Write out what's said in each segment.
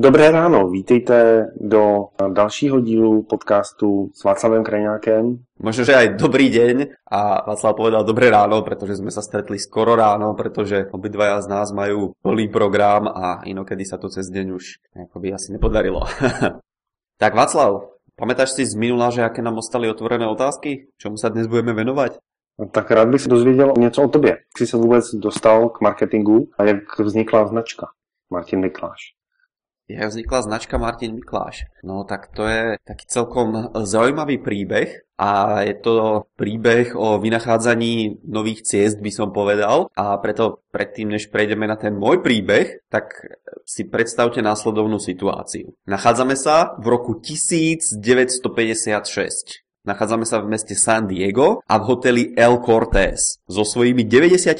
Dobré ráno, vítejte do dalšího dílu podcastu s Václavem Krajňákem. Možno, že aj dobrý deň a Václav povedal dobré ráno, pretože sme sa stretli skoro ráno, pretože obidvaja z nás majú plný program a inokedy sa to cez deň už by asi nepodarilo. tak Václav, pamätáš si z minula, že aké nám ostali otvorené otázky? Čomu sa dnes budeme venovať? No, tak rád bych se dozvěděl něco o tobě. Jak jsi se vůbec dostal k marketingu a jak vznikla značka Martin Mikláš? Jak vznikla značka Martin Mikláš? No tak to je taký celkom zaujímavý príbeh a je to príbeh o vynachádzaní nových ciest, by som povedal. A preto predtým, než prejdeme na ten môj príbeh, tak si predstavte následovnú situáciu. Nachádzame sa v roku 1956. Nachádzame sa v meste San Diego a v hoteli El Cortés. So svojimi 94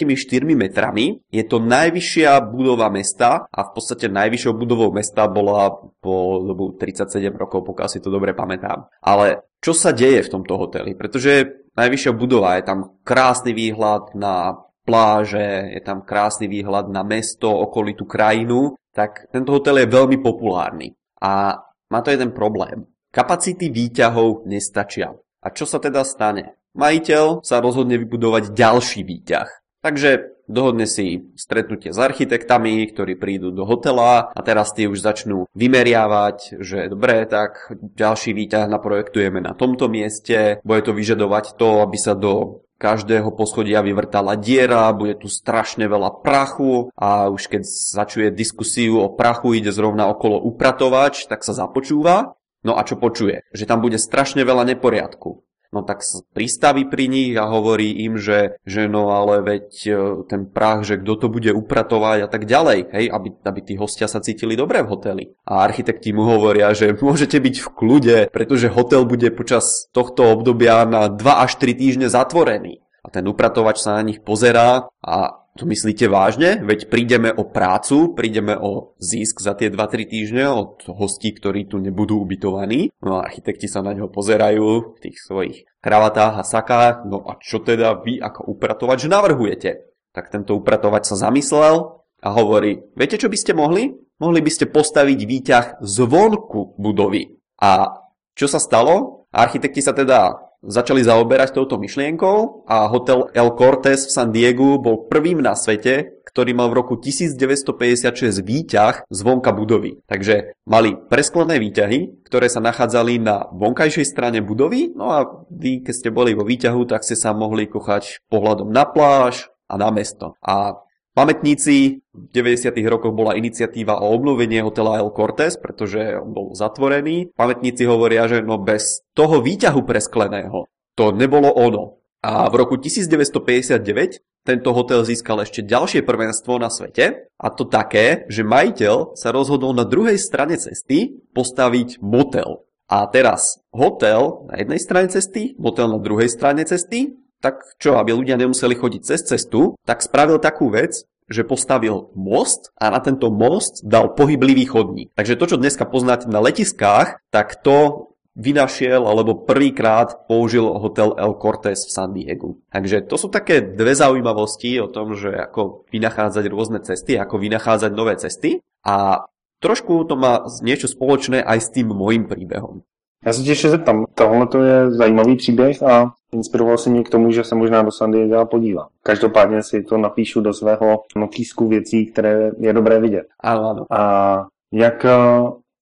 metrami je to najvyššia budova mesta a v podstate najvyššou budovou mesta bola po dobu 37 rokov, pokiaľ si to dobre pamätám. Ale čo sa deje v tomto hoteli? Pretože najvyššia budova je tam krásny výhľad na pláže, je tam krásny výhľad na mesto, okolitú krajinu, tak tento hotel je veľmi populárny. A má to jeden problém. Kapacity výťahov nestačia. A čo sa teda stane? Majiteľ sa rozhodne vybudovať ďalší výťah. Takže dohodne si stretnutie s architektami, ktorí prídu do hotela a teraz tí už začnú vymeriavať, že dobre, tak ďalší výťah naprojektujeme na tomto mieste, bude to vyžadovať to, aby sa do každého poschodia vyvrtala diera, bude tu strašne veľa prachu a už keď začuje diskusiu o prachu, ide zrovna okolo upratovač, tak sa započúva No a čo počuje? Že tam bude strašne veľa neporiadku. No tak pristaví pri nich a hovorí im, že, že no ale veď e, ten prach, že kto to bude upratovať a tak ďalej, hej, aby, aby tí hostia sa cítili dobre v hoteli. A architekti mu hovoria, že môžete byť v kľude, pretože hotel bude počas tohto obdobia na 2 až 3 týždne zatvorený. A ten upratovač sa na nich pozerá a to myslíte vážne? Veď prídeme o prácu, prídeme o zisk za tie 2-3 týždne od hostí, ktorí tu nebudú ubytovaní. No a architekti sa na ňo pozerajú v tých svojich kravatách a sakách. No a čo teda vy ako upratovač navrhujete? Tak tento upratovač sa zamyslel a hovorí, viete čo by ste mohli? Mohli by ste postaviť výťah zvonku budovy. A čo sa stalo? Architekti sa teda začali zaoberať touto myšlienkou a hotel El Cortés v San Diego bol prvým na svete, ktorý mal v roku 1956 výťah zvonka budovy. Takže mali presklené výťahy, ktoré sa nachádzali na vonkajšej strane budovy, no a vy, keď ste boli vo výťahu, tak ste sa mohli kochať pohľadom na pláž a na mesto. A Pamätníci v 90. rokoch bola iniciatíva o obnovenie hotela El Cortés, pretože on bol zatvorený. Pamätníci hovoria, že no bez toho výťahu preskleného to nebolo ono. A v roku 1959 tento hotel získal ešte ďalšie prvenstvo na svete a to také, že majiteľ sa rozhodol na druhej strane cesty postaviť motel. A teraz hotel na jednej strane cesty, motel na druhej strane cesty tak čo, aby ľudia nemuseli chodiť cez cestu, tak spravil takú vec, že postavil most a na tento most dal pohyblivý chodník. Takže to, čo dneska poznáte na letiskách, tak to vynašiel alebo prvýkrát použil hotel El Cortés v San Diego. Takže to sú také dve zaujímavosti o tom, že ako vynachádzať rôzne cesty, ako vynachádzať nové cesty a trošku to má niečo spoločné aj s tým môjim príbehom. Já se tě ještě zeptám, tohle to je zajímavý příběh a inspiroval si mě k tomu, že se možná do San Diego podívám. Každopádně si to napíšu do svého notýsku věcí, které je dobré vidět. Ano. A jak eh,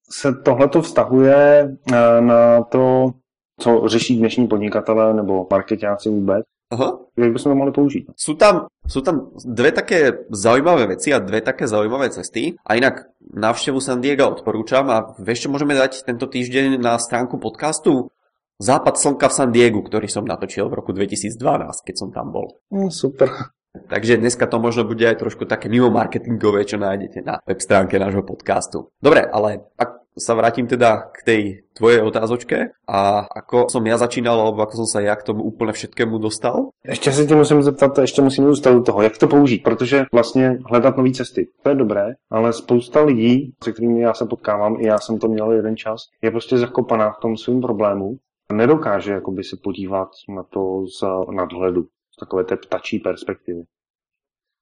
se tohleto vztahuje eh, na to, co řeší dnešní podnikatelé nebo marketáci vůbec, Aha. Jak by sme to mohli použiť? Sú tam, sú tam dve také zaujímavé veci a dve také zaujímavé cesty. A inak návštevu San Diego odporúčam a čo môžeme dať tento týždeň na stránku podcastu? Západ slnka v San Diego, ktorý som natočil v roku 2012, keď som tam bol. No, super. Takže dneska to možno bude aj trošku také mimo marketingové, čo nájdete na web stránke nášho podcastu. Dobre, ale ak sa vrátim teda k tej tvojej otázočke a ako som ja začínal, alebo ako som sa ja k tomu úplne všetkému dostal? Ještě se tě musím zeptat, ještě musím zůstat u toho, jak to použít, protože vlastně hledat nové cesty, to je dobré, ale spousta lidí, se kterými já se potkávám, i já jsem to měl jeden čas, je prostě zakopaná v tom svým problému a nedokáže jakoby se podívat na to z nadhledu takové té ptačí perspektivy.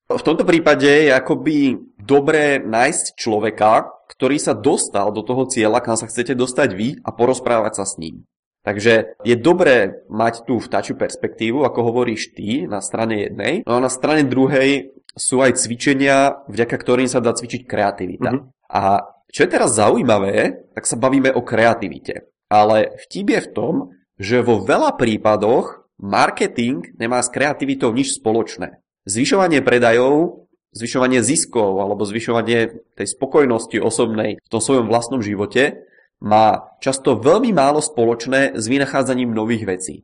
V tomto prípade je akoby dobré nájsť človeka, ktorý sa dostal do toho cieľa, kam sa chcete dostať vy a porozprávať sa s ním. Takže je dobré mať tú vtačiu perspektívu, ako hovoríš ty, na strane jednej, no a na strane druhej sú aj cvičenia, vďaka ktorým sa dá cvičiť kreativita. Mm-hmm. A čo je teraz zaujímavé, tak sa bavíme o kreativite. Ale vtip je v tom, že vo veľa prípadoch marketing nemá s kreativitou nič spoločné. Zvyšovanie predajov, zvyšovanie ziskov alebo zvyšovanie tej spokojnosti osobnej v tom svojom vlastnom živote má často veľmi málo spoločné s vynachádzaním nových vecí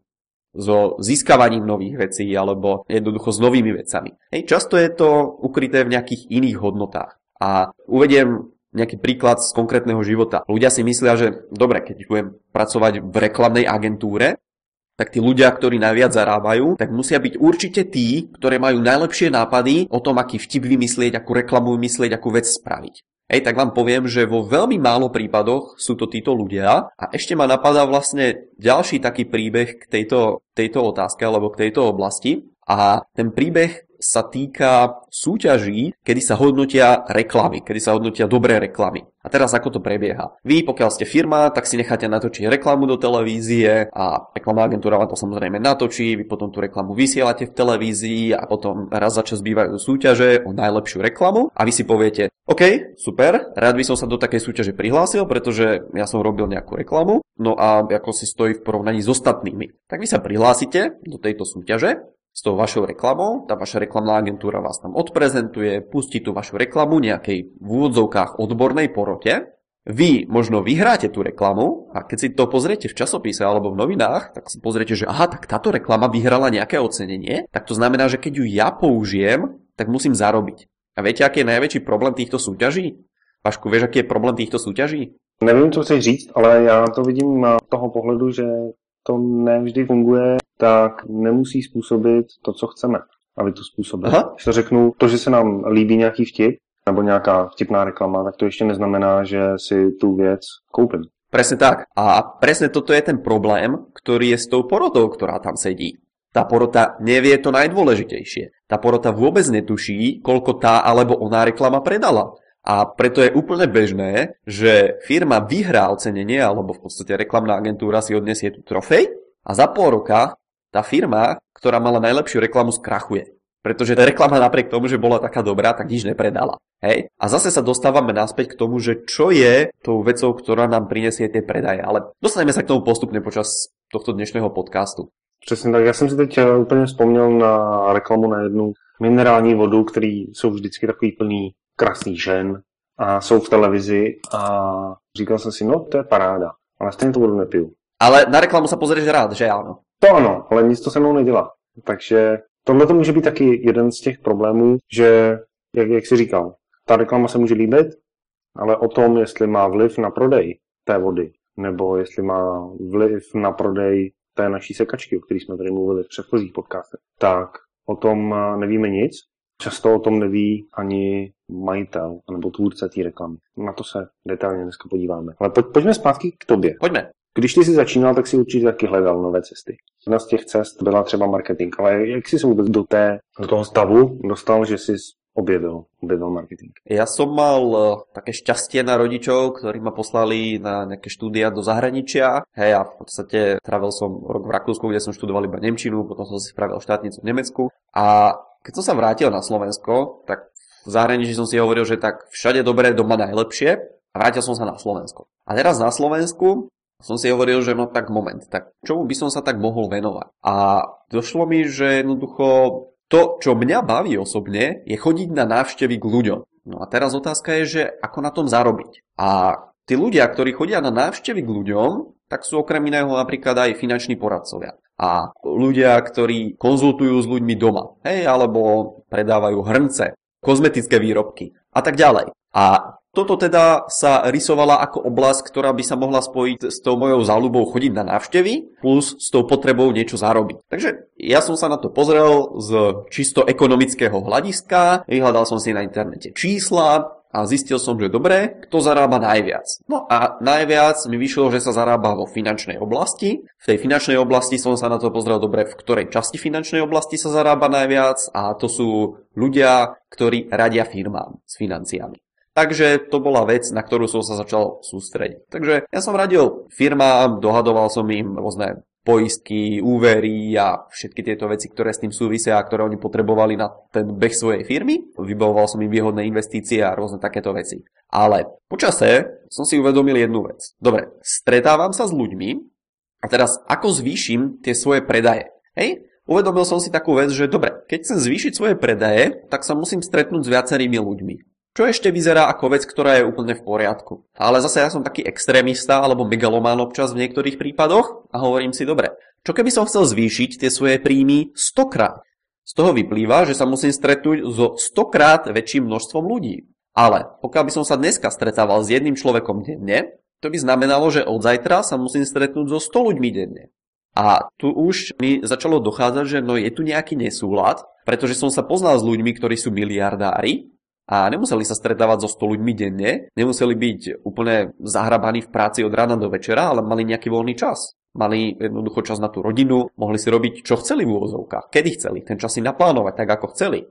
so získavaním nových vecí alebo jednoducho s novými vecami. Hej, často je to ukryté v nejakých iných hodnotách. A uvediem nejaký príklad z konkrétneho života. Ľudia si myslia, že dobre, keď budem pracovať v reklamnej agentúre, tak tí ľudia, ktorí najviac zarábajú, tak musia byť určite tí, ktorí majú najlepšie nápady o tom, aký vtip vymyslieť, akú reklamu vymyslieť, akú vec spraviť. Hej, tak vám poviem, že vo veľmi málo prípadoch sú to títo ľudia a ešte ma napadá vlastne ďalší taký príbeh k tejto, tejto otázke alebo k tejto oblasti a ten príbeh sa týka súťaží, kedy sa hodnotia reklamy, kedy sa hodnotia dobré reklamy. A teraz ako to prebieha? Vy, pokiaľ ste firma, tak si necháte natočiť reklamu do televízie a reklamná agentúra vám to samozrejme natočí, vy potom tú reklamu vysielate v televízii a potom raz za čas bývajú súťaže o najlepšiu reklamu a vy si poviete, OK, super, rád by som sa do takej súťaže prihlásil, pretože ja som robil nejakú reklamu, no a ako si stojí v porovnaní s ostatnými. Tak vy sa prihlásite do tejto súťaže s tou vašou reklamou, tá vaša reklamná agentúra vás tam odprezentuje, pustí tú vašu reklamu nejakej v úvodzovkách odbornej porote, vy možno vyhráte tú reklamu a keď si to pozriete v časopise alebo v novinách, tak si pozriete, že aha, tak táto reklama vyhrala nejaké ocenenie, tak to znamená, že keď ju ja použijem, tak musím zarobiť. A viete, aký je najväčší problém týchto súťaží? Pašku, vieš, aký je problém týchto súťaží? Nevím, co chceš říct, ale já to vidím z toho pohledu, že to nevždy funguje, tak nemusí způsobit to, co chceme, aby to způsobilo. Aha. Když to řeknu, to, že se nám líbí nějaký vtip, nebo nějaká vtipná reklama, tak to ještě neznamená, že si tu věc koupím. Presne tak. A presne toto je ten problém, ktorý je s tou porodou, ktorá tam sedí. Tá porota nevie to najdôležitejšie. Tá porota vôbec netuší, koľko tá alebo oná reklama predala. A preto je úplne bežné, že firma vyhrá ocenenie, alebo v podstate reklamná agentúra si odnesie tú trofej a za pol roka tá firma, ktorá mala najlepšiu reklamu, skrachuje. Pretože reklama napriek tomu, že bola taká dobrá, tak nič nepredala. Hej? A zase sa dostávame naspäť k tomu, že čo je tou vecou, ktorá nám prinesie tie predaje. Ale dostaneme sa k tomu postupne počas tohto dnešného podcastu. Přesně tak. Já jsem si teď eh, úplně vzpomněl na reklamu na jednu minerální vodu, který jsou vždycky takový plný krásných žen a jsou v televizi a říkal jsem si, no to je paráda, ale stejně to vodu nepiju. Ale na reklamu se pozrieš rád, že ano? To ano, ale nic to se mnou nedělá. Takže tohle to může být taky jeden z těch problémů, že, jak, jak jsi říkal, ta reklama se může líbit, ale o tom, jestli má vliv na prodej té vody, nebo jestli má vliv na prodej té naší sekačky, o které jsme tady mluvili v předchozích podcastech, tak o tom nevíme nic. Často o tom neví ani majitel nebo tvůrce té reklamy. Na to se detailně dneska podíváme. Ale pojď, pojďme zpátky k tobě. Pojďme. Když ty jsi začínal, tak si určitě taky hledal nové cesty. Jedna z těch cest byla třeba marketing, ale jak jsi se vůbec do, té, do toho stavu dostal, že jsi objevil, objevil marketing? Ja som mal uh, také šťastie na rodičov, ktorí ma poslali na nejaké štúdia do zahraničia. Hej, a v podstate trávil som rok v Rakúsku, kde som študoval iba Nemčinu, potom som si spravil štátnicu v Nemecku. A keď som sa vrátil na Slovensko, tak v zahraničí som si hovoril, že tak všade dobre, doma najlepšie. A vrátil som sa na Slovensko. A teraz na Slovensku som si hovoril, že no tak moment, tak čomu by som sa tak mohol venovať? A došlo mi, že jednoducho to, čo mňa baví osobne, je chodiť na návštevy k ľuďom. No a teraz otázka je, že ako na tom zarobiť. A tí ľudia, ktorí chodia na návštevy k ľuďom, tak sú okrem iného napríklad aj finanční poradcovia. A ľudia, ktorí konzultujú s ľuďmi doma, hej, alebo predávajú hrnce, kozmetické výrobky a tak ďalej. A toto teda sa rysovala ako oblasť, ktorá by sa mohla spojiť s tou mojou záľubou chodiť na návštevy plus s tou potrebou niečo zarobiť. Takže ja som sa na to pozrel z čisto ekonomického hľadiska, vyhľadal som si na internete čísla a zistil som, že dobre, kto zarába najviac. No a najviac mi vyšlo, že sa zarába vo finančnej oblasti. V tej finančnej oblasti som sa na to pozrel dobre, v ktorej časti finančnej oblasti sa zarába najviac a to sú ľudia, ktorí radia firmám s financiami. Takže to bola vec, na ktorú som sa začal sústrediť. Takže ja som radil firmám, dohadoval som im rôzne poistky, úvery a všetky tieto veci, ktoré s tým súvisia a ktoré oni potrebovali na ten beh svojej firmy. Vybavoval som im výhodné investície a rôzne takéto veci. Ale počase som si uvedomil jednu vec. Dobre, stretávam sa s ľuďmi a teraz ako zvýšim tie svoje predaje? Hej? Uvedomil som si takú vec, že dobre, keď chcem zvýšiť svoje predaje, tak sa musím stretnúť s viacerými ľuďmi. Čo ešte vyzerá ako vec, ktorá je úplne v poriadku. Ale zase ja som taký extrémista alebo megalomán občas v niektorých prípadoch a hovorím si, dobre, čo keby som chcel zvýšiť tie svoje príjmy 100 krát? Z toho vyplýva, že sa musím stretnúť so 100 krát väčším množstvom ľudí. Ale pokiaľ by som sa dneska stretával s jedným človekom denne, to by znamenalo, že od zajtra sa musím stretnúť so 100 ľuďmi denne. A tu už mi začalo dochádzať, že no je tu nejaký nesúlad, pretože som sa poznal s ľuďmi, ktorí sú miliardári a nemuseli sa stretávať so 100 ľuďmi denne, nemuseli byť úplne zahrabaní v práci od rána do večera, ale mali nejaký voľný čas. Mali jednoducho čas na tú rodinu, mohli si robiť čo chceli v úvozovkách, kedy chceli, ten čas si naplánovať tak, ako chceli.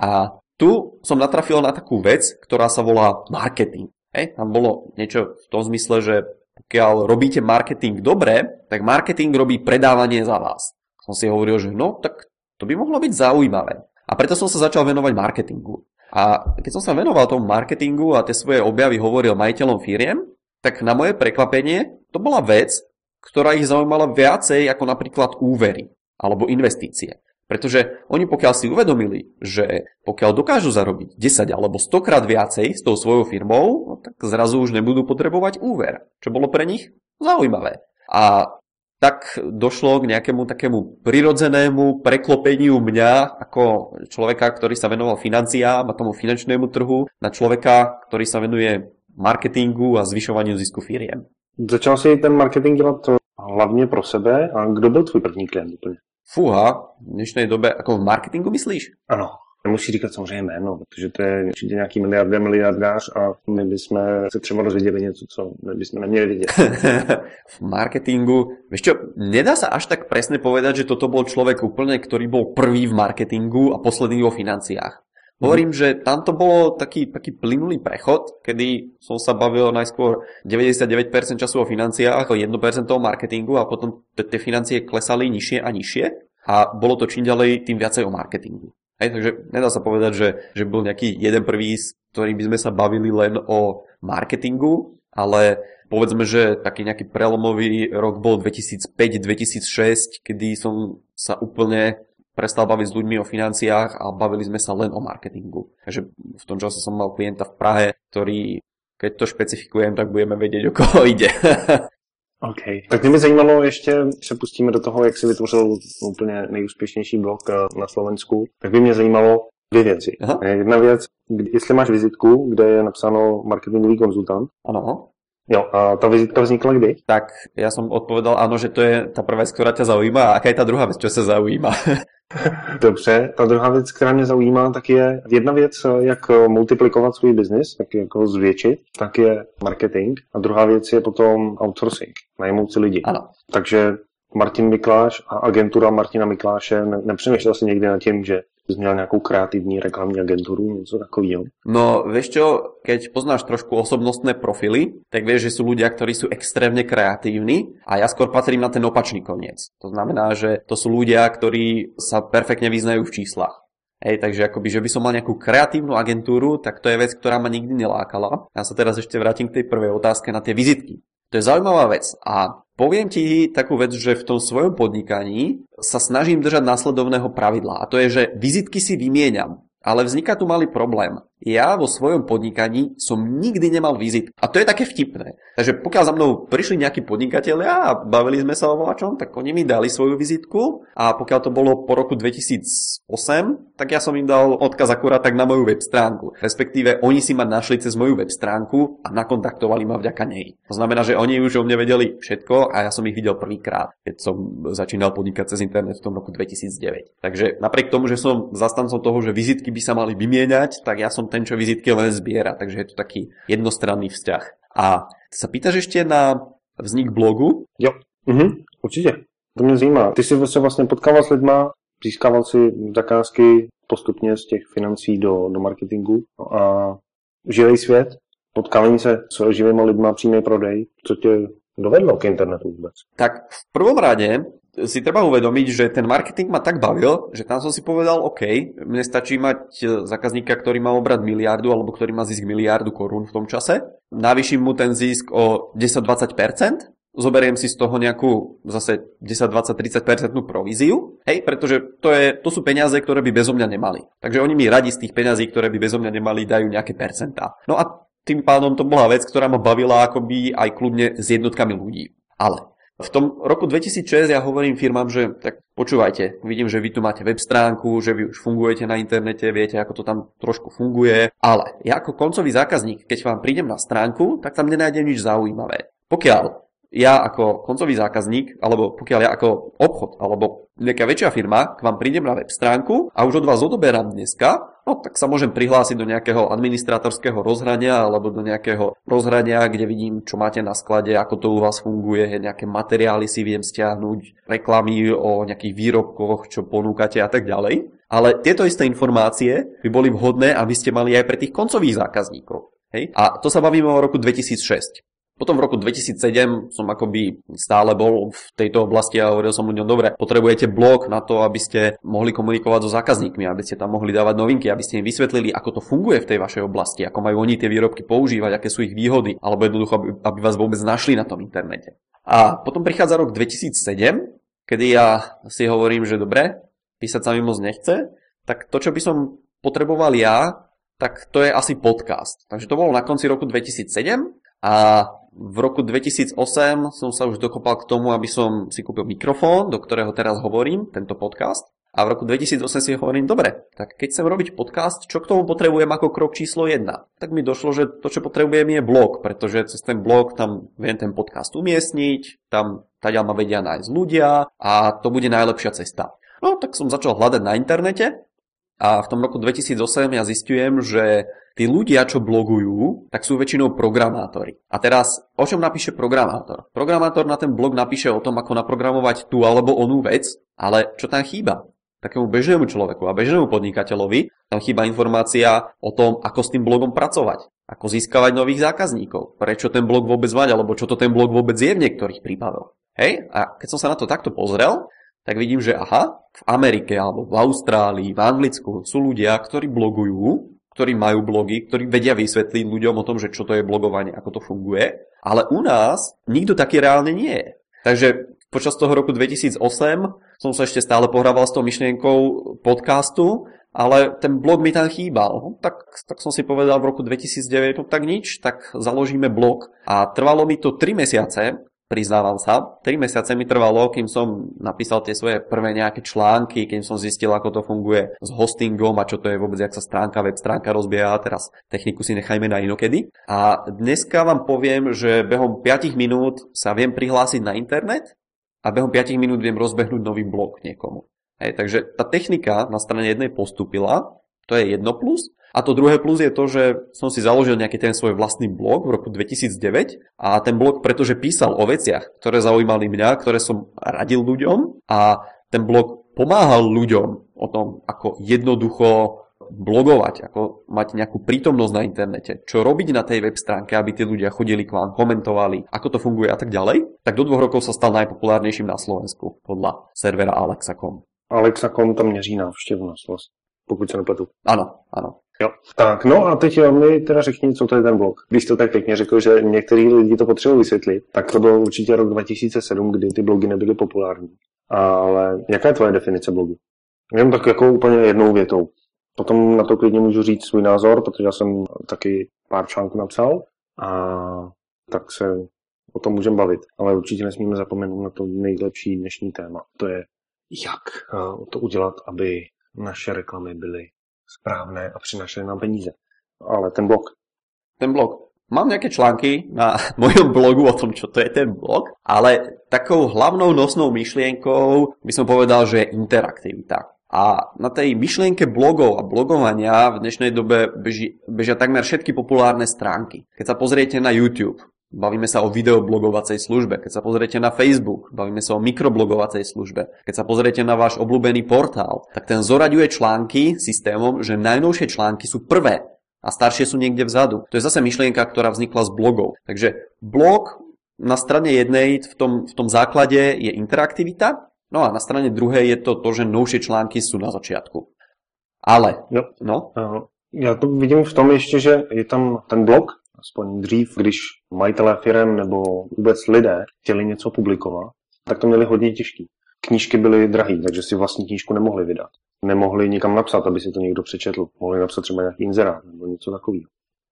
A tu som natrafil na takú vec, ktorá sa volá marketing. Hej, tam bolo niečo v tom zmysle, že pokiaľ robíte marketing dobre, tak marketing robí predávanie za vás. Som si hovoril, že no, tak to by mohlo byť zaujímavé. A preto som sa začal venovať marketingu. A keď som sa venoval tomu marketingu a tie svoje objavy hovoril majiteľom firiem, tak na moje prekvapenie to bola vec, ktorá ich zaujímala viacej ako napríklad úvery alebo investície. Pretože oni pokiaľ si uvedomili, že pokiaľ dokážu zarobiť 10 alebo 100 krát viacej s tou svojou firmou, no tak zrazu už nebudú potrebovať úver. Čo bolo pre nich zaujímavé. A tak došlo k nejakému takému prirodzenému preklopeniu mňa ako človeka, ktorý sa venoval financiám a tomu finančnému trhu na človeka, ktorý sa venuje marketingu a zvyšovaniu zisku firiem. Začal si ten marketing dělat hlavně pro sebe a kdo byl tvůj první klient úplně? Fúha, v dnešnej dobe, ako v marketingu myslíš? Ano. Nemusí říkat samozřejmě jméno, protože to je určitě nějaký miliardé, miliardář a my bychom se třeba dozvěděli něco, co my bychom neměli vidět. v marketingu, vieš čo, nedá sa až tak presne povedať, že toto bol človek úplne, ktorý bol prvý v marketingu a posledný vo financiách. Hovorím, mm. že tam to bolo taký, taký plynulý prechod, kedy som sa bavil najskôr 99% času o financiách, o 1% o marketingu a potom tie financie klesali nižšie a nižšie a bolo to čím ďalej tým viacej o marketingu. Hej, takže nedá sa povedať, že, že bol nejaký jeden prvý, s ktorým by sme sa bavili len o marketingu, ale povedzme, že taký nejaký prelomový rok bol 2005-2006, kedy som sa úplne prestal baviť s ľuďmi o financiách a bavili sme sa len o marketingu. Takže v tom čase som mal klienta v Prahe, ktorý, keď to špecifikujem, tak budeme vedieť, o koho ide. OK. Tak mě by zajímalo ještě, se pustíme do toho, jak si vytvořil úplně nejúspěšnější blog eh, na Slovensku, tak by mě zajímalo dvě věci. Aha. Eh, jedna věc, jestli máš vizitku, kde je napsáno marketingový konzultant. Ano. Jo, ta vizitka vznikla kdy? Tak ja som odpovedal áno, že to je tá prvá vec, ktorá ťa zaujíma a aká je tá druhá vec, čo sa zaujíma? Dobře, ta druhá věc, která mě zaujímá, tak je jedna věc, jak multiplikovat svůj biznis, jak jako zvětšit, tak je marketing. A druhá věc je potom outsourcing, najmout si lidi. Ano. Takže Martin Mikláš a agentura Martina Mikláše ne, nepřemýšlel si někdy nad tím, že bys měl nějakou kreativní reklamní agenturu, něco takového? No, vieš čo, keď poznáš trošku osobnostné profily, tak vieš, že sú ľudia, ktorí sú extrémne kreatívni a ja skôr patrím na ten opačný koniec. To znamená, že to sú ľudia, ktorí sa perfektne vyznajú v číslach. Hej, takže akoby, že by som mal nejakú kreatívnu agentúru, tak to je vec, ktorá ma nikdy nelákala. Ja sa teraz ešte vrátim k tej prvej otázke na tie vizitky. To je zaujímavá vec a poviem ti takú vec, že v tom svojom podnikaní sa snažím držať následovného pravidla a to je, že vizitky si vymieňam. Ale vzniká tu malý problém ja vo svojom podnikaní som nikdy nemal vizit. A to je také vtipné. Takže pokiaľ za mnou prišli nejakí podnikatelia a bavili sme sa o voľačom, tak oni mi dali svoju vizitku a pokiaľ to bolo po roku 2008, tak ja som im dal odkaz akurát tak na moju web stránku. Respektíve oni si ma našli cez moju web stránku a nakontaktovali ma vďaka nej. To znamená, že oni už o mne vedeli všetko a ja som ich videl prvýkrát, keď som začínal podnikať cez internet v tom roku 2009. Takže napriek tomu, že som zastancom toho, že vizitky by sa mali vymieňať, tak ja som ten, čo vizitky len zbiera, takže je to taký jednostranný vzťah. A sa pýtaš ešte na vznik blogu? Jo, mhm, určitě. To mě zajímá. Ty jsi se vlastně potkával s lidma, získával si zakázky postupně z těch financí do, do marketingu no a živý svět, potkávání se s živými lidma, přímý prodej, co tě dovedlo k internetu vůbec? Tak v prvom rade si treba uvedomiť, že ten marketing ma tak bavil, že tam som si povedal, OK, mne stačí mať e, zákazníka, ktorý má obrad miliardu alebo ktorý má zisk miliardu korún v tom čase. Navýšim mu ten zisk o 10-20%, zoberiem si z toho nejakú zase 10, 20, 30% províziu, hej, pretože to, je, to sú peniaze, ktoré by bezo mňa nemali. Takže oni mi radi z tých peňazí, ktoré by bezo mňa nemali, dajú nejaké percentá. No a tým pádom to bola vec, ktorá ma bavila akoby aj kľudne s jednotkami ľudí. Ale v tom roku 2006 ja hovorím firmám, že tak počúvajte, vidím, že vy tu máte web stránku, že vy už fungujete na internete, viete, ako to tam trošku funguje, ale ja ako koncový zákazník, keď vám prídem na stránku, tak tam nenájdem nič zaujímavé. Pokiaľ ja ako koncový zákazník, alebo pokiaľ ja ako obchod, alebo nejaká väčšia firma k vám prídem na web stránku a už od vás odoberám dneska, no tak sa môžem prihlásiť do nejakého administratorského rozhrania alebo do nejakého rozhrania, kde vidím, čo máte na sklade, ako to u vás funguje, nejaké materiály si viem stiahnuť, reklamy o nejakých výrobkoch, čo ponúkate a tak ďalej. Ale tieto isté informácie by boli vhodné, aby ste mali aj pre tých koncových zákazníkov. Hej? A to sa bavíme o roku 2006. Potom v roku 2007 som akoby stále bol v tejto oblasti a hovoril som ľuďom, dobre, potrebujete blog na to, aby ste mohli komunikovať so zákazníkmi, aby ste tam mohli dávať novinky, aby ste im vysvetlili, ako to funguje v tej vašej oblasti, ako majú oni tie výrobky používať, aké sú ich výhody, alebo jednoducho, aby, aby vás vôbec našli na tom internete. A potom prichádza rok 2007, kedy ja si hovorím, že dobre, písať sa mi moc nechce, tak to, čo by som potreboval ja, tak to je asi podcast. Takže to bolo na konci roku 2007 a v roku 2008 som sa už dokopal k tomu, aby som si kúpil mikrofón, do ktorého teraz hovorím, tento podcast. A v roku 2008 si hovorím, dobre, tak keď chcem robiť podcast, čo k tomu potrebujem ako krok číslo 1? Tak mi došlo, že to, čo potrebujem je blog, pretože cez ten blog tam viem ten podcast umiestniť, tam taďa ma vedia nájsť ľudia a to bude najlepšia cesta. No tak som začal hľadať na internete a v tom roku 2008 ja zistujem, že tí ľudia, čo blogujú, tak sú väčšinou programátori. A teraz, o čom napíše programátor? Programátor na ten blog napíše o tom, ako naprogramovať tú alebo onú vec, ale čo tam chýba? Takému bežnému človeku a bežnému podnikateľovi tam chýba informácia o tom, ako s tým blogom pracovať, ako získavať nových zákazníkov, prečo ten blog vôbec mať, alebo čo to ten blog vôbec je v niektorých prípadoch. Hej, a keď som sa na to takto pozrel, tak vidím, že aha, v Amerike alebo v Austrálii, v Anglicku sú ľudia, ktorí blogujú ktorí majú blogy, ktorí vedia vysvetliť ľuďom o tom, že čo to je blogovanie, ako to funguje. Ale u nás nikto taký reálne nie je. Takže počas toho roku 2008 som sa ešte stále pohrával s tou myšlienkou podcastu, ale ten blog mi tam chýbal. No, tak, tak som si povedal v roku 2009, no tak nič, tak založíme blog. A trvalo mi to 3 mesiace, priznávam sa. 3 mesiace mi trvalo, kým som napísal tie svoje prvé nejaké články, kým som zistil, ako to funguje s hostingom a čo to je vôbec, jak sa stránka, web stránka rozbieha. Teraz techniku si nechajme na inokedy. A dneska vám poviem, že behom 5 minút sa viem prihlásiť na internet a behom 5 minút viem rozbehnúť nový blog niekomu. Hej, takže tá technika na strane jednej postupila, to je jedno plus. A to druhé plus je to, že som si založil nejaký ten svoj vlastný blog v roku 2009 a ten blog pretože písal o veciach, ktoré zaujímali mňa, ktoré som radil ľuďom a ten blog pomáhal ľuďom o tom, ako jednoducho blogovať, ako mať nejakú prítomnosť na internete, čo robiť na tej web stránke, aby tí ľudia chodili k vám, komentovali, ako to funguje a tak ďalej, tak do dvoch rokov sa stal najpopulárnejším na Slovensku podľa servera Alexa.com. Alexa.com tam měří návštěvnost pokud se nepletu. Áno, áno. Jo. Tak, no a teď mi teda řekni, co to je ten blog. Když to tak pěkně řekl, že některý lidi to potřebují vysvětlit, tak to byl určitě rok 2007, kdy ty blogy nebyly populární. Ale jaká je tvoje definice blogu? Jenom tak jako úplně jednou větou. Potom na to klidně můžu říct svůj názor, protože já jsem taky pár článků napsal a tak se o tom můžeme bavit. Ale určitě nesmíme zapomenout na to nejlepší dnešní téma. To je, jak eh, to udělat, aby naše reklamy byly správné a přinašeli nám peníze. Ale ten blog. Ten blog. Mám nejaké články na mojom blogu o tom, čo to je ten blog, ale takou hlavnou nosnou myšlienkou by som povedal, že je interaktivita. A na tej myšlienke blogov a blogovania v dnešnej dobe beží, bežia takmer všetky populárne stránky. Keď sa pozriete na YouTube, Bavíme sa o videoblogovacej službe. Keď sa pozriete na Facebook, bavíme sa o mikroblogovacej službe. Keď sa pozriete na váš obľúbený portál, tak ten zoraďuje články systémom, že najnovšie články sú prvé a staršie sú niekde vzadu. To je zase myšlienka, ktorá vznikla z blogov. Takže blog na strane jednej v tom, v tom základe je interaktivita, no a na strane druhej je to to, že novšie články sú na začiatku. Ale, no, no? Já to vidím v tom ještě, že je tam ten blog, aspoň dřív, když majitelé firm nebo vůbec lidé chtěli něco publikovat, tak to měli hodně těžký. Knížky byly drahé, takže si vlastní knížku nemohli vydat. Nemohli nikam napsat, aby si to někdo přečetl. Mohli napsat třeba nějaký inzerát nebo něco takového.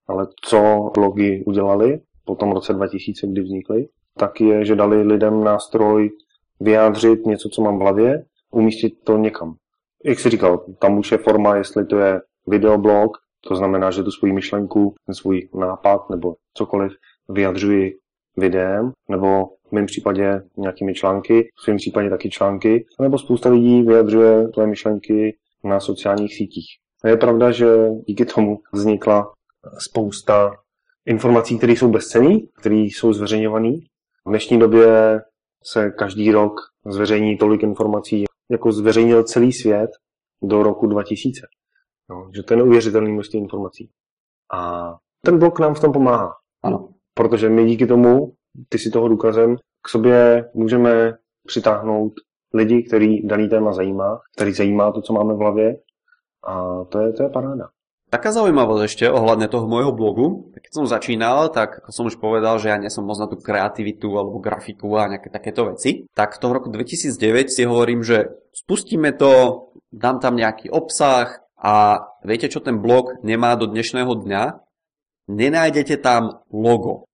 Ale co blogy udělali po tom roce 2000, kdy vznikly, tak je, že dali lidem nástroj vyjádřit něco, co mám v hlavě, umístit to někam. Jak jsi říkal, tam už je forma, jestli to je videoblog, to znamená, že tu svoji myšlenku, ten svůj nápad nebo cokoliv vyjadřuji videem, nebo v mém případě nějakými články, v svém případě taky články, nebo spousta lidí vyjadřuje tvoje myšlenky na sociálních sítích. A je pravda, že díky tomu vznikla spousta informací, které jsou bezcenné, které jsou zveřejňované. V dnešní době se každý rok zveřejní tolik informací, jako zveřejnil celý svět do roku 2000. No, že to je neuvěřitelné množství informací. A ten blog nám v tom pomáhá. Ano. Protože my díky tomu, ty si toho důkazem, k sobě můžeme přitáhnout lidi, který daný téma zajímá, který zajímá to, co máme v hlavě a to je, to je paráda. Taká zaujímavosť ešte ohľadne toho môjho blogu. Keď som začínal, tak ako som už povedal, že ja nie som moc na tú kreativitu alebo grafiku a nejaké takéto veci. Tak v tom roku 2009 si hovorím, že spustíme to, dám tam nejaký obsah, a viete, čo ten blog nemá do dnešného dňa? Nenájdete tam logo.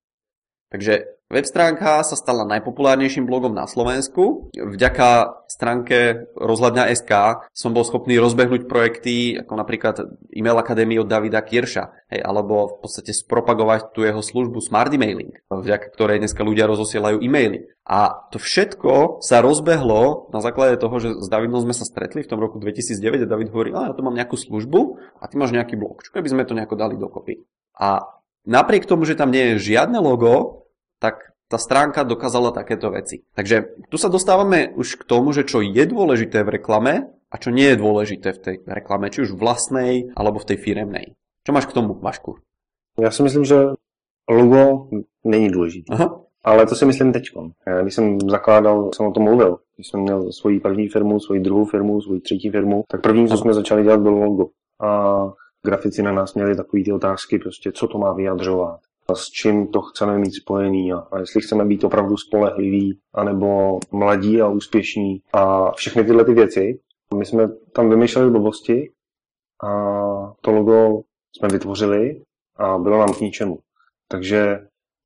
Takže Web stránka sa stala najpopulárnejším blogom na Slovensku. Vďaka stránke rozhľadňa.sk som bol schopný rozbehnúť projekty ako napríklad e-mail akadémie od Davida Kirša, hej, alebo v podstate spropagovať tú jeho službu Smart Emailing, vďaka ktorej dneska ľudia rozosielajú e-maily. A to všetko sa rozbehlo na základe toho, že s Davidom sme sa stretli v tom roku 2009 a David hovorí, a ja tu mám nejakú službu a ty máš nejaký blog. Čo keby sme to nejako dali dokopy? A napriek tomu, že tam nie je žiadne logo, tak tá stránka dokázala takéto veci. Takže tu sa dostávame už k tomu, že čo je dôležité v reklame a čo nie je dôležité v tej reklame, či už vlastnej alebo v tej firemnej. Čo máš k tomu, Vašku? Já si myslím, že logo není důležité. Aha. Ale to si myslím teď. Když jsem zakládal, jsem o tom mluvil. Když jsem měl svoji první firmu, svoji druhou firmu, svoji třetí firmu, tak první, co jsme začali dělat, bylo logo. A grafici na nás měli takové ty otázky, prostě co to má vyjadřovat, s čím to chceme mít spojený a, a jestli chceme být opravdu spolehliví, anebo mladí a úspěšní a všechny tyhle ty věci. My jsme tam vymýšleli blbosti a to logo jsme vytvořili a bylo nám k ničemu. Takže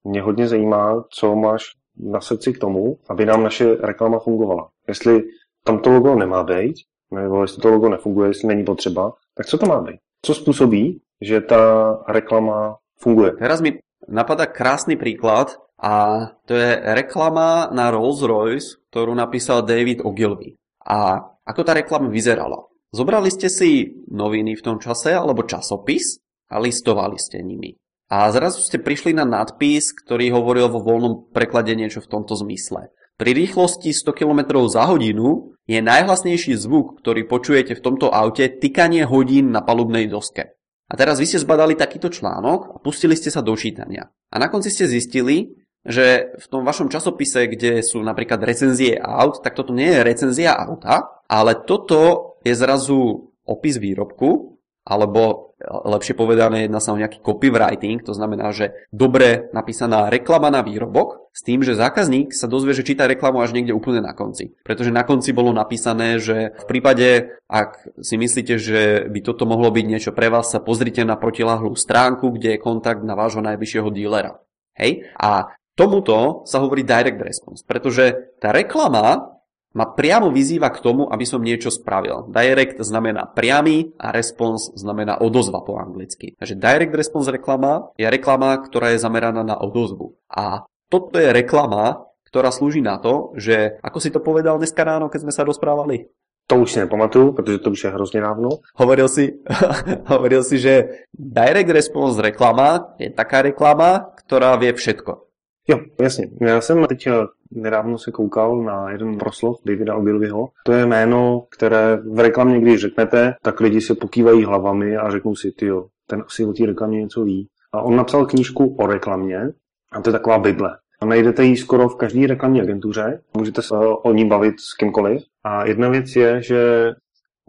mě hodně zajímá, co máš na srdci k tomu, aby nám naše reklama fungovala. Jestli tam to logo nemá být, nebo jestli to logo nefunguje, jestli není potřeba, tak co to má být? Co způsobí, že ta reklama funguje? Teraz mi napadá krásny príklad a to je reklama na Rolls-Royce, ktorú napísal David Ogilvy. A ako tá reklama vyzerala? Zobrali ste si noviny v tom čase alebo časopis a listovali ste nimi. A zrazu ste prišli na nadpis, ktorý hovoril vo voľnom preklade niečo v tomto zmysle. Pri rýchlosti 100 km za hodinu je najhlasnejší zvuk, ktorý počujete v tomto aute, tykanie hodín na palubnej doske. A teraz vy ste zbadali takýto článok a pustili ste sa do čítania. A na konci ste zistili, že v tom vašom časopise, kde sú napríklad recenzie aut, tak toto nie je recenzia auta, ale toto je zrazu opis výrobku, alebo lepšie povedané, jedná sa o nejaký copywriting, to znamená, že dobre napísaná reklama na výrobok, s tým, že zákazník sa dozvie, že číta reklamu až niekde úplne na konci. Pretože na konci bolo napísané, že v prípade, ak si myslíte, že by toto mohlo byť niečo pre vás, sa pozrite na protiláhlú stránku, kde je kontakt na vášho najbližšieho dílera. Hej? A tomuto sa hovorí direct response, pretože tá reklama ma priamo vyzýva k tomu, aby som niečo spravil. Direct znamená priamy a response znamená odozva po anglicky. Takže direct response reklama je reklama, ktorá je zameraná na odozvu. A toto je reklama, ktorá slúži na to, že, ako si to povedal dneska ráno, keď sme sa rozprávali, To už si nepamatuju, protože to už je hrozně dávno. Hovoril si, hovoril si, že direct response reklama je taká reklama, ktorá vie všetko. Jo, jasně. Já jsem teď eh, nedávno se koukal na jeden proslov Davida Ogilvyho. To je jméno, které v reklamě, když řeknete, tak lidi se pokývají hlavami a řeknou si, ty ten asi o té reklamě něco ví. A on napsal knížku o reklamě a to je taková Bible. A najdete ji skoro v každé reklamní agentuře, můžete se o ní bavit s kýmkoliv. A jedna věc je, že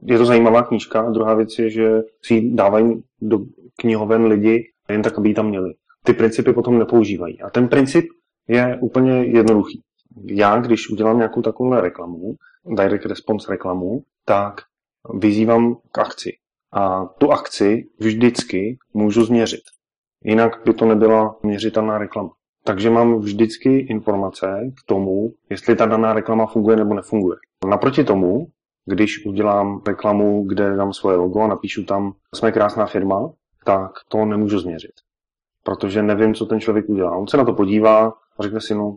je to zajímavá knížka, a druhá věc je, že si ji dávají do knihoven lidi jen tak, aby ji tam měli. Ty principy potom nepoužívají. A ten princip je úplně jednoduchý. Já, když udělám nějakou takovou reklamu, direct response reklamu, tak vyzývám k akci. A tu akci vždycky můžu změřit. Jinak by to nebyla měřitelná reklama. Takže mám vždycky informace k tomu, jestli ta daná reklama funguje nebo nefunguje. Naproti tomu, když udělám reklamu, kde dám svoje logo a napíšu tam, jsme krásná firma, tak to nemůžu změřit. Protože nevím, co ten člověk udělá. On se na to podívá a řekne si, no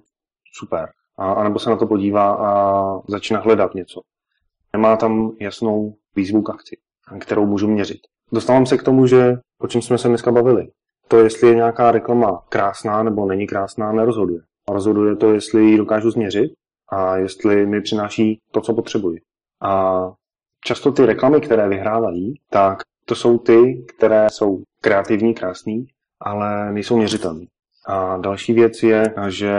super. A, a nebo se na to podívá a začne hledat něco. Nemá tam jasnou výzvu k akci, kterou můžu měřit. Dostávám se k tomu, že o čem jsme se dneska bavili to, jestli je nějaká reklama krásná nebo není krásná, nerozhoduje. Rozhoduje to, jestli ji dokážu změřit a jestli mi přináší to, co potřebuji. A často ty reklamy, které vyhrávají, tak to jsou ty, které jsou kreativní, krásný, ale nejsou měřitelné. A další věc je, že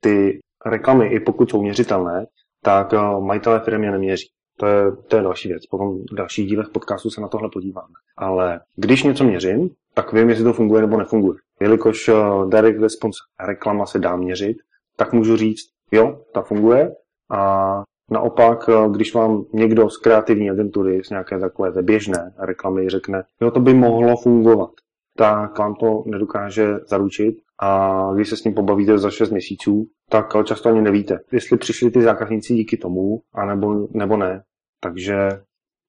ty reklamy, i pokud jsou měřitelné, tak eh, majitelé firmy je neměří. To je, to je další věc. Potom v dalších dílech podcastu se na tohle podíváme. Ale když něco měřím, tak vím, jestli to funguje nebo nefunguje. Jelikož uh, direct response reklama se dá měřit, tak můžu říct, jo, ta funguje a naopak, uh, když vám někdo z kreativní agentury, z nějaké takové běžné reklamy řekne, jo, to by mohlo fungovat, tak vám to nedokáže zaručit a když se s ním pobavíte za 6 měsíců, tak často ani nevíte, jestli přišli ty zákazníci díky tomu, anebo, nebo ne. Takže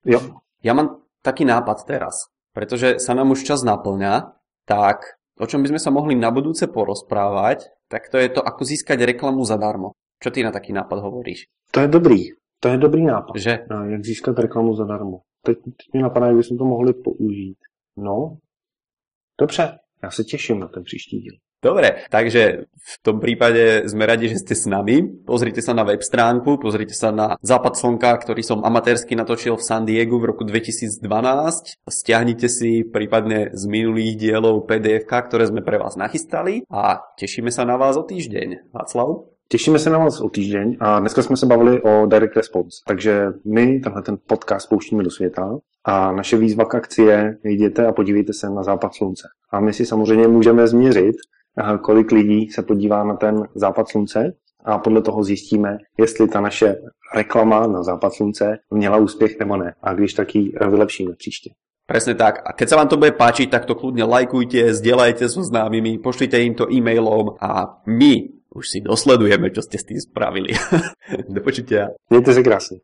jo. Ja mám taký nápad teraz pretože sa nám už čas naplňa, tak o čom by sme sa mohli na budúce porozprávať, tak to je to, ako získať reklamu zadarmo. Čo ty na taký nápad hovoríš? To je dobrý. To je dobrý nápad. Že? No, jak získat reklamu zadarmo. Teď, teď mi napadá, jak bychom to mohli použít. No, dobře. Já se těším na ten příští díl. Dobre, takže v tom prípade sme radi, že ste s nami. Pozrite sa na web stránku, pozrite sa na Západ slnka, ktorý som amatérsky natočil v San Diego v roku 2012. Stiahnite si prípadne z minulých dielov pdf ktoré sme pre vás nachystali a tešíme sa na vás o týždeň. Václav? Těšíme se na vás o týždeň a dneska jsme se bavili o Direct Response, takže my tenhle ten podcast pouštíme do světa a naše výzva k akci je jděte a podívejte se na západ slunce. A my si samozřejmě můžeme změřit, kolik lidí se podívá na ten západ slunce a podle toho zjistíme, jestli ta naše reklama na západ slunce měla úspěch nebo ne. A když tak ji vylepšíme příště. Presne tak. A keď sa vám to bude páčiť, tak to kľudne lajkujte, zdieľajte so známymi, pošlite im to e-mailom a my už si dosledujeme, čo ste s tým spravili. Do počutia. Mějte se krásně.